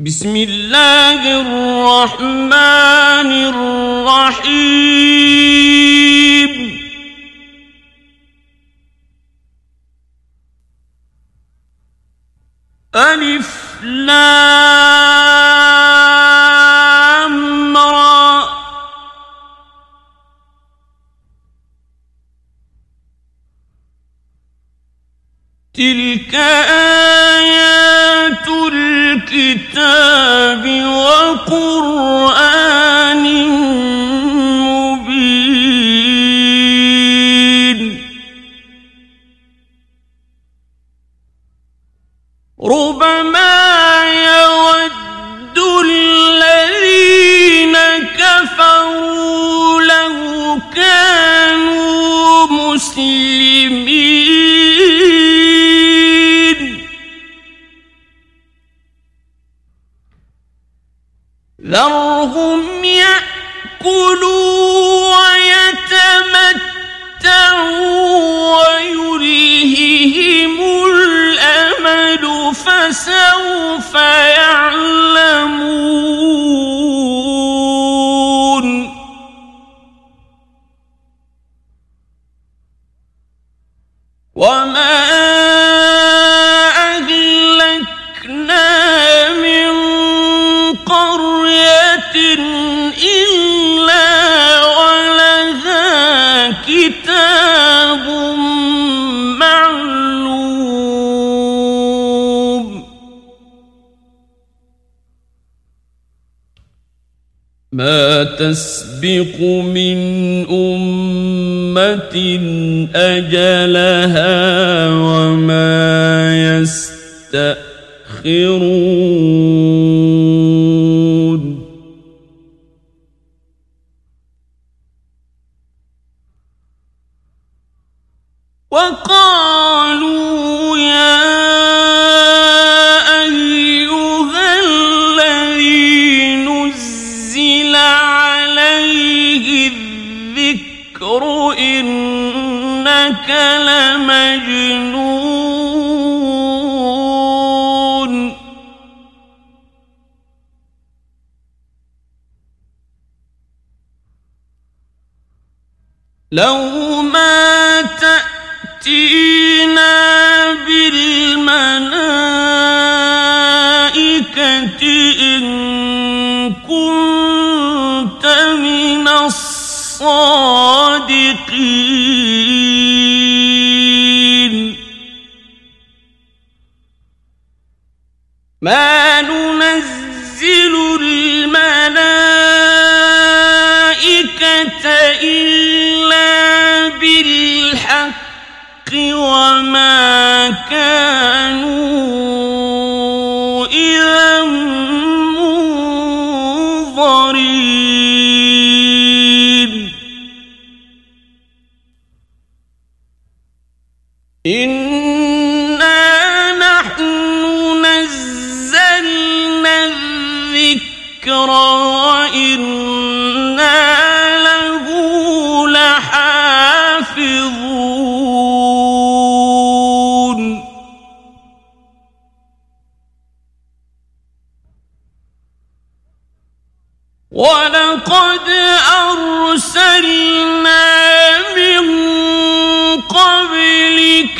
بسم الله الرحمن الرحيم. ألف لام را. تلك آيات الكتاب وقرآن مبين. ربما يود الذين كفروا لو كانوا مسلمين. ذرهم يأكلوا تسبق من أمة أجلها وما يستأخرون لو in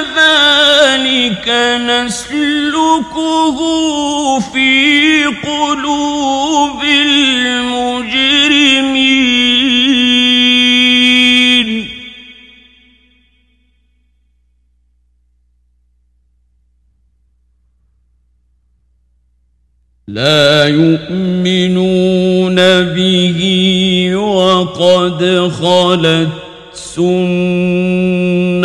كذلك نسلكه في قلوب المجرمين. لا يؤمنون به وقد خلت سنة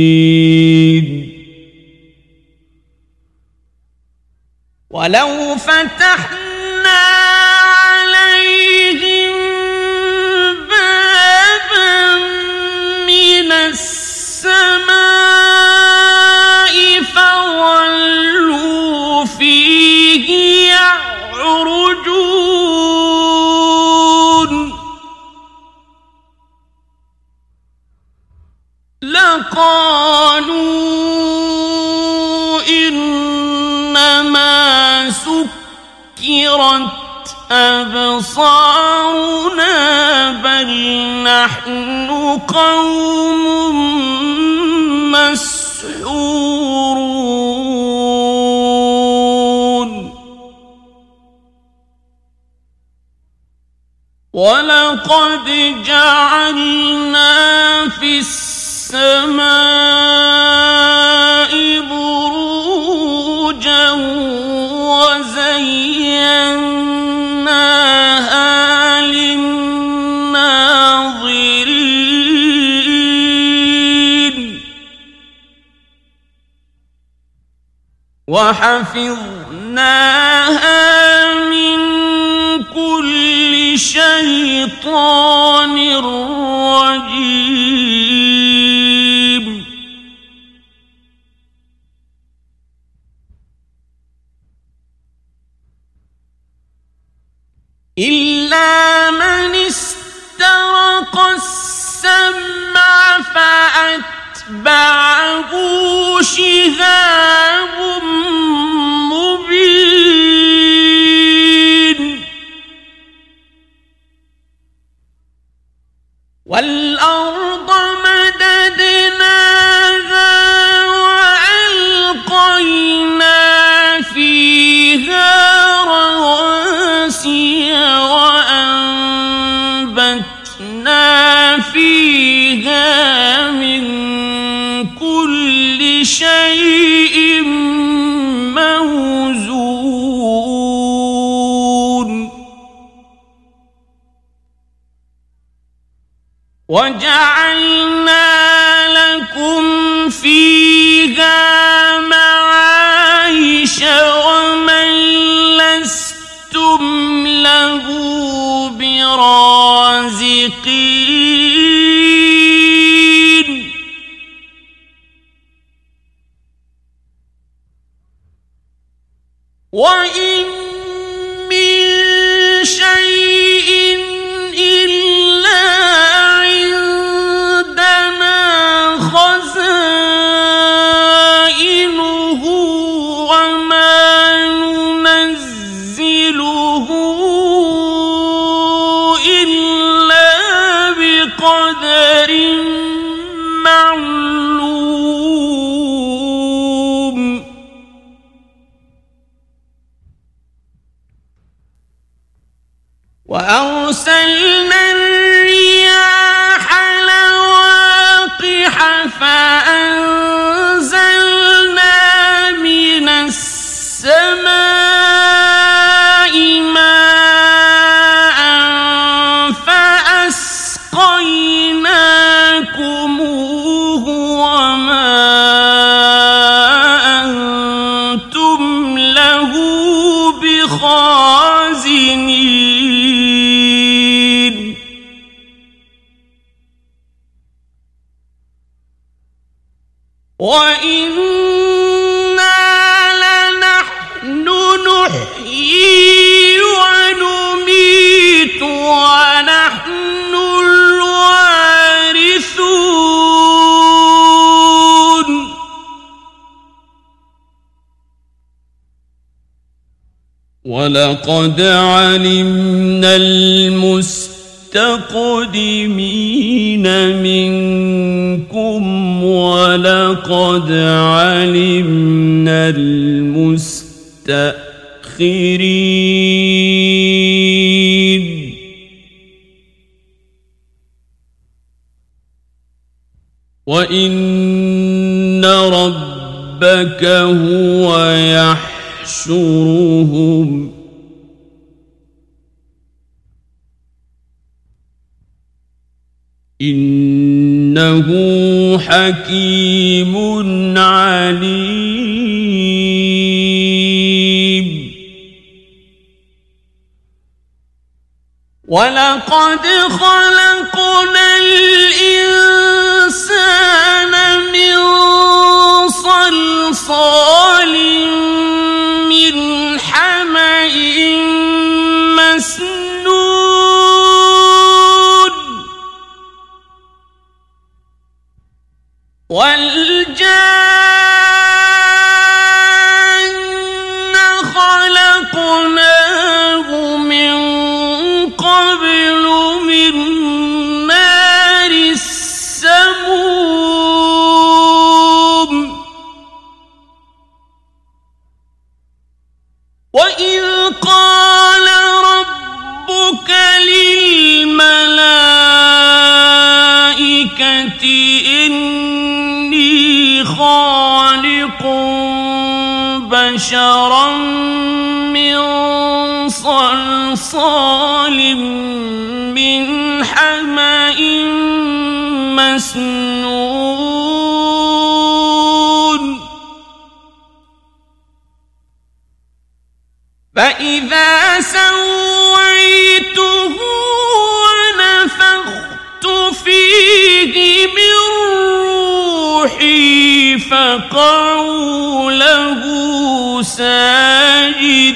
الأولين ولو فتحنا لقالوا إنما سكرت أبصارنا بل نحن قوم مسحورون. ولقد جعلنا في السماء بروجا وزيناها للناظرين. وحفظناها من كل شيطان رجيم. إلا من استرق السمع فأتبعه شهاب مبين. والأرض وجعلنا لكم فيها معايش ومن لستم له برازقين. وأرسلنا وإنا لنحن نحيي ونميت ونحن الوارثون ولقد علمنا المستقدمين منكم ولقد علمنا المستأخرين. وإن ربك هو يحشرهم إنه حكيم عليم. ولقد خلقنا الإنسان من صلصال والجاهل بشرا من صلصال من حمأ مسنون. فإذا سويته ونفخت فيه من روحي فقعوا له ساجدين.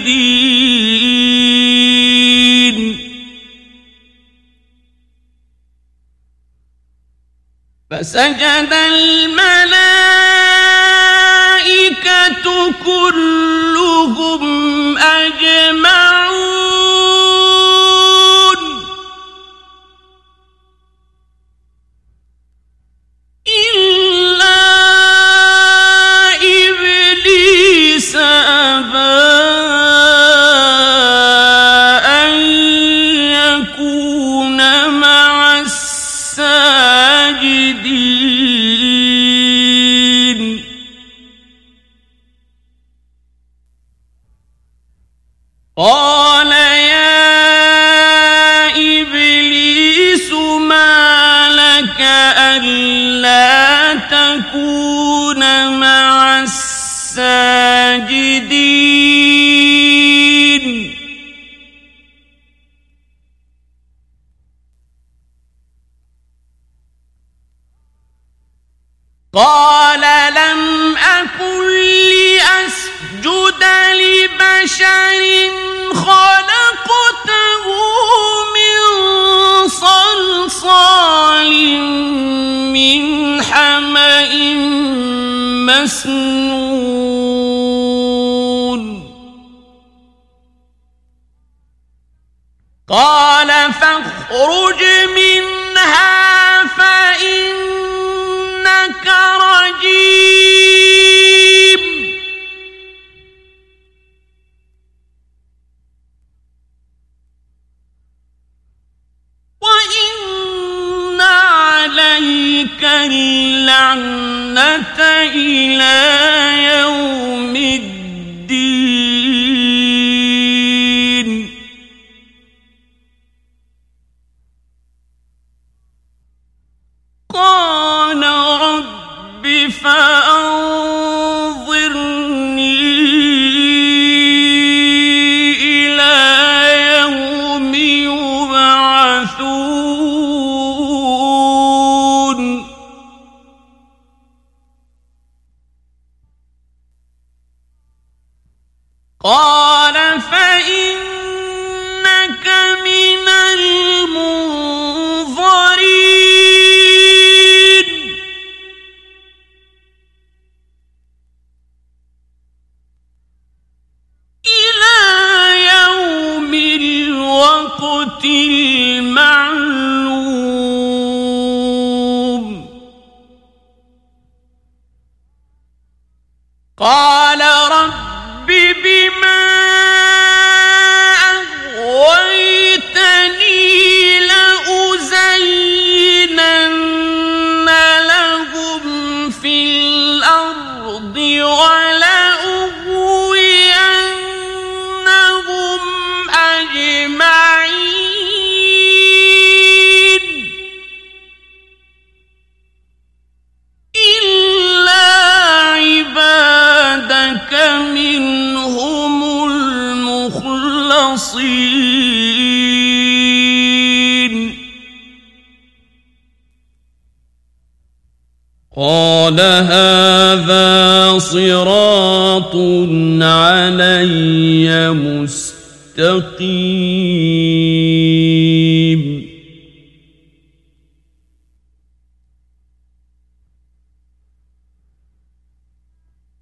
فسجد الملائكة كلهم أجمعون.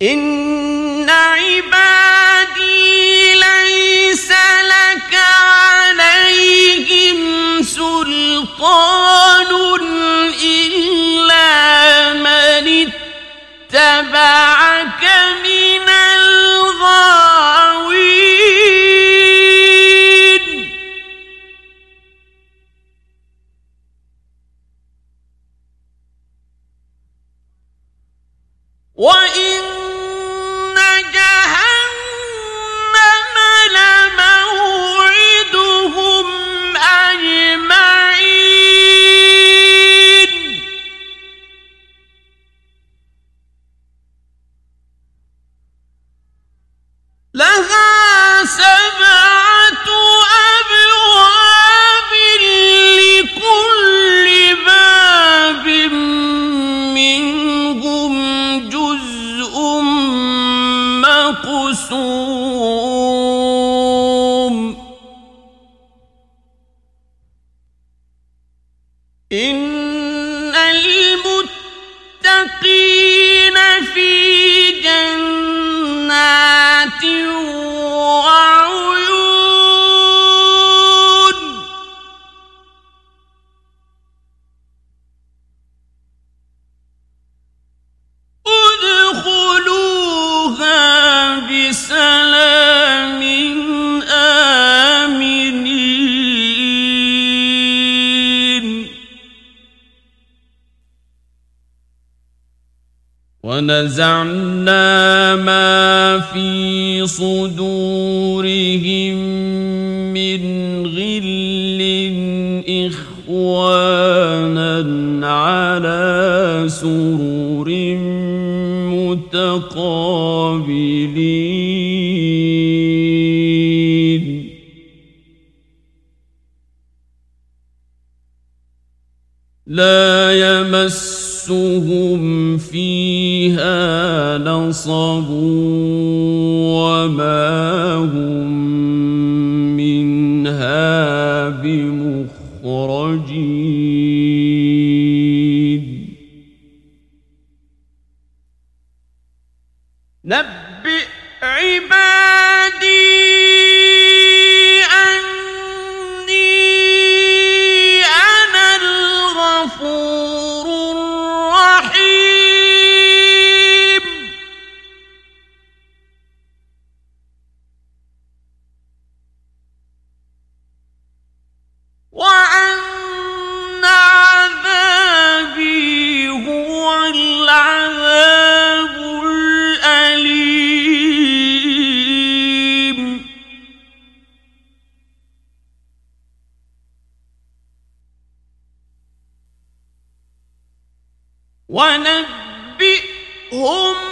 إن عبادي ليس لك عليهم سلطان إلا من اتبعك قصور لا يمسهم فيها نصب وما ننبئهم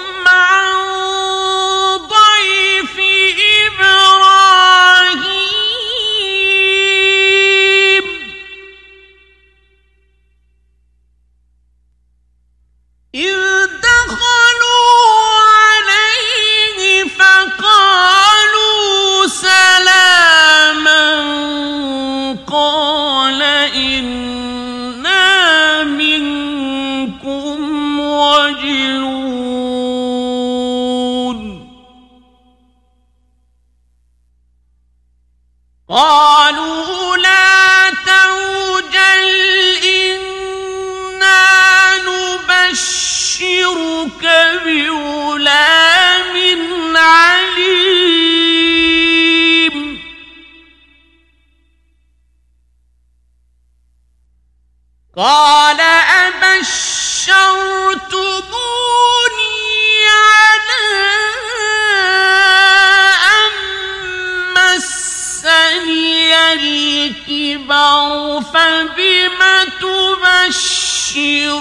لي الكبر فبم تبشرون؟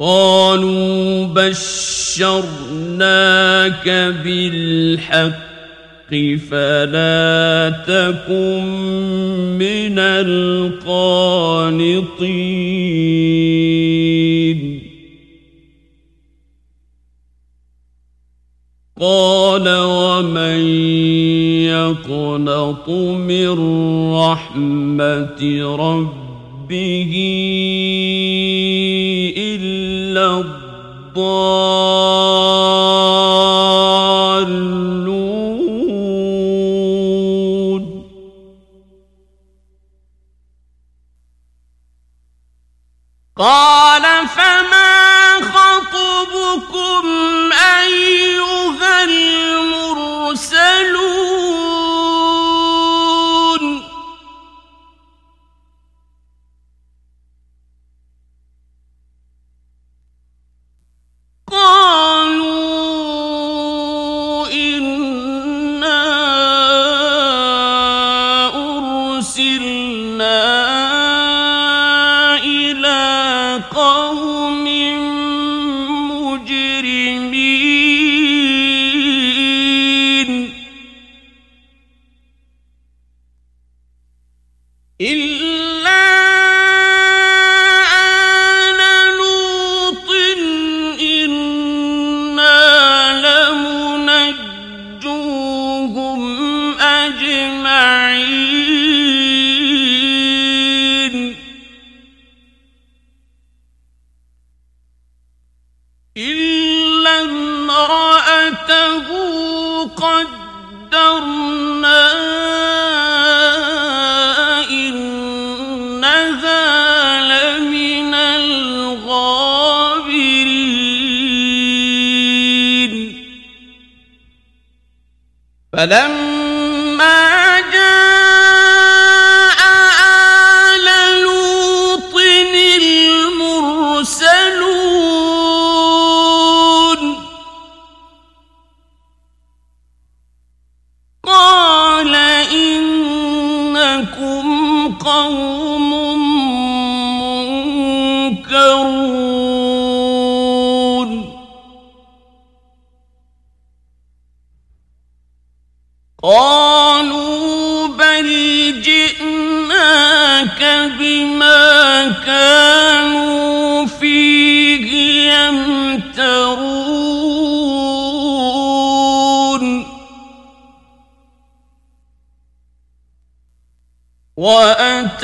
قالوا بشرناك بالحق فلا تكن من القانطين. قال ومن يقنط من رحمة ربه إلا الضالون فلما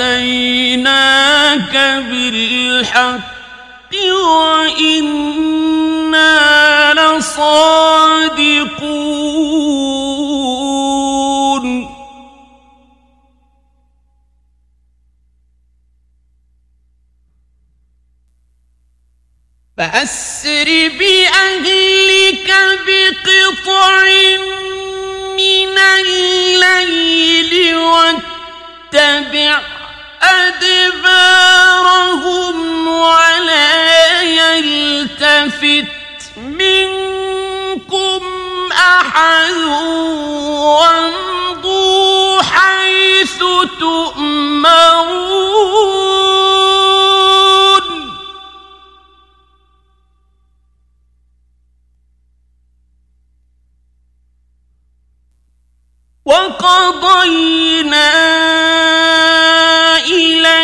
واتيناك بالحق وأنا لصادقون فأسر بأهلك بقطع من الليل واتبع أدبارهم ولا يلتفت منكم أحد وامضوا حيث تؤمرون. وقضينا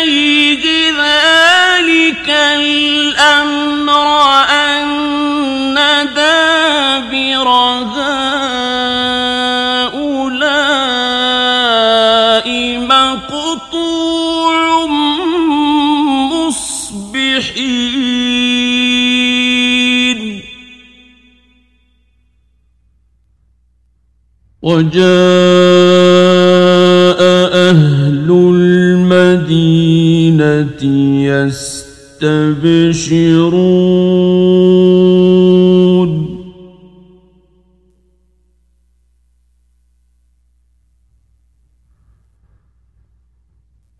إليه ذلك الأمر أن دابر هؤلاء مقطوع مصبحين. وجاء يستبشرون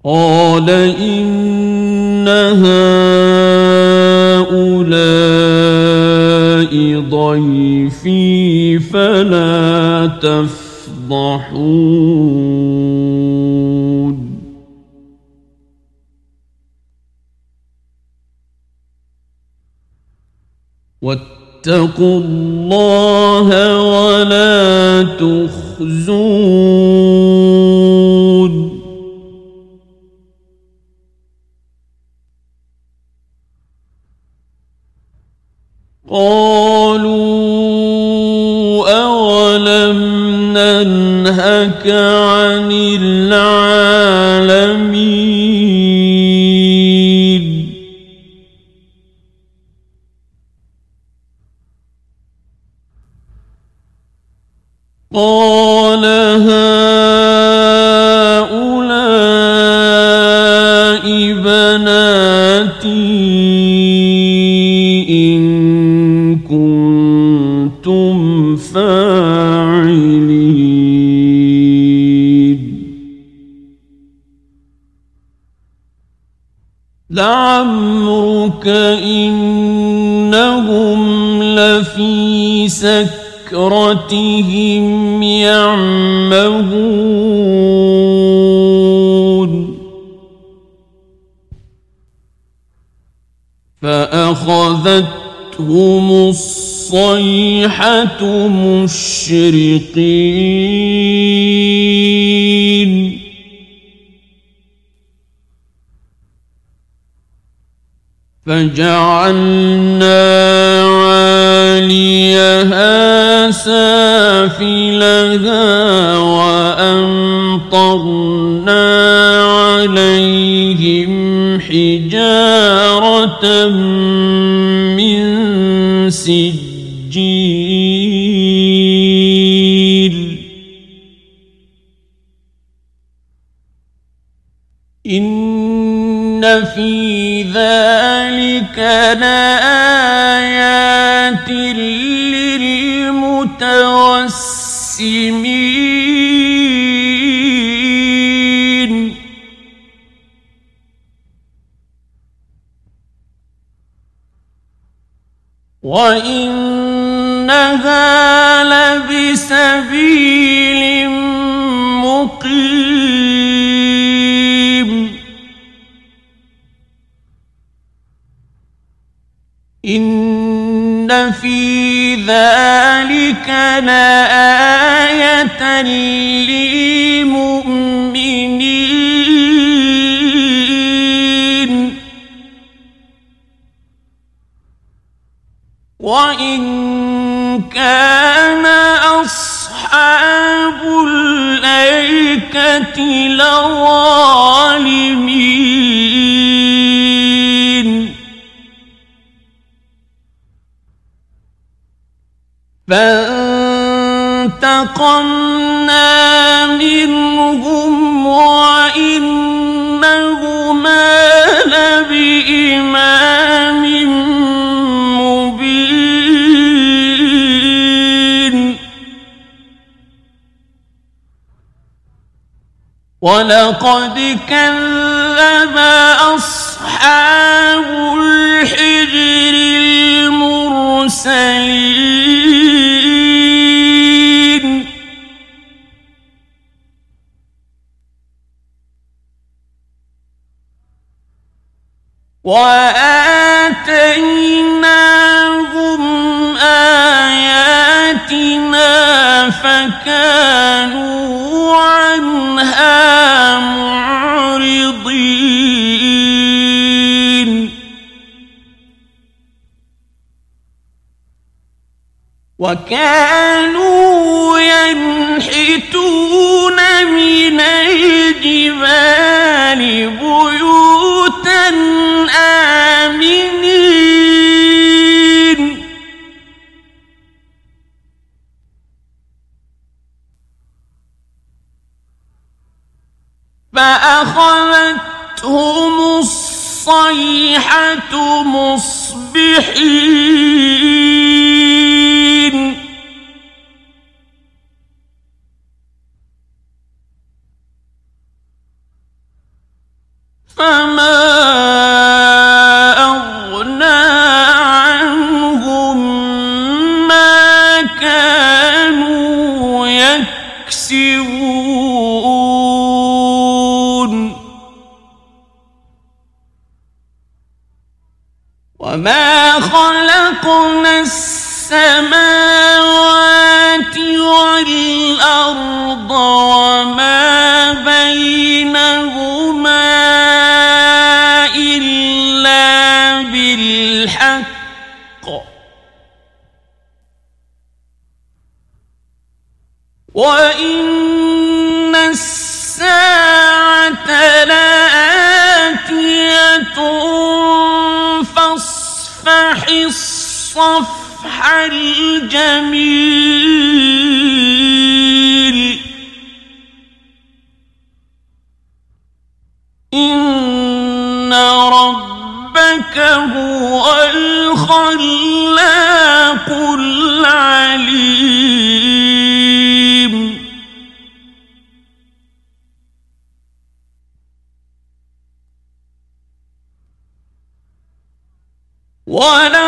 قال إن هؤلاء ضيفي فلا تفضحون. واتقوا الله ولا تخفون مخزون قالوا أولم ننهك لعمرك إنهم لفي سكرتهم يعمهون. فأخذتهم الصيحة مشرقين. فجعلنا عاليها سافلها وأمطرنا عليهم حجارة من سجيل. لبسبيل مقيم. إن في ذلك لآية للمؤمنين. وإن كان أصحاب الأيكة لظالمين. فانتقمنا منهم وإنهما لبإمام ولقد كذب أصحاب الحجر المرسلين. وآتيناهم آياتنا فكانوا عنها معرضين. وكانوا ينحتون من الجبال بيوتا فأخذتهم الصيحة مصبحين. فما السماوات والأرض وما بينهما إلا بالحق وإن الساعة لآتية فاصفح الصفح الجميل. إن ربك هو الخلاق العليم. ولقد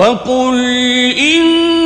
وقل إني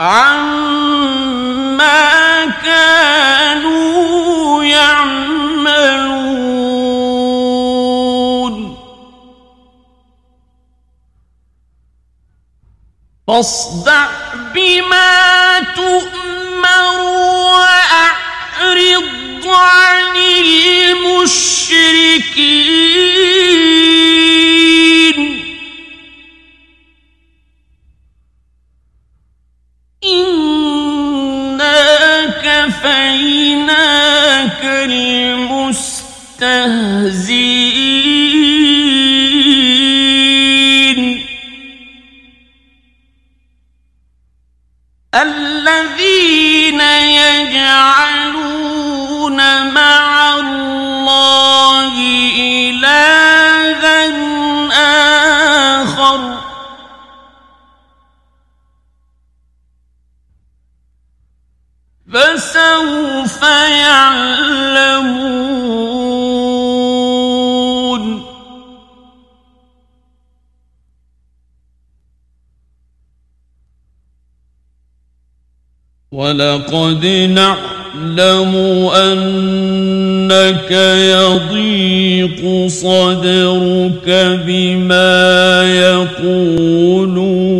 عما كانوا يعملون فاصدع بما تؤمر وأعرض عن المشركين كفيناك المستهزئين. فسوف يعلمون. ولقد نعلم أنك يضيق صدرك بما يقولون.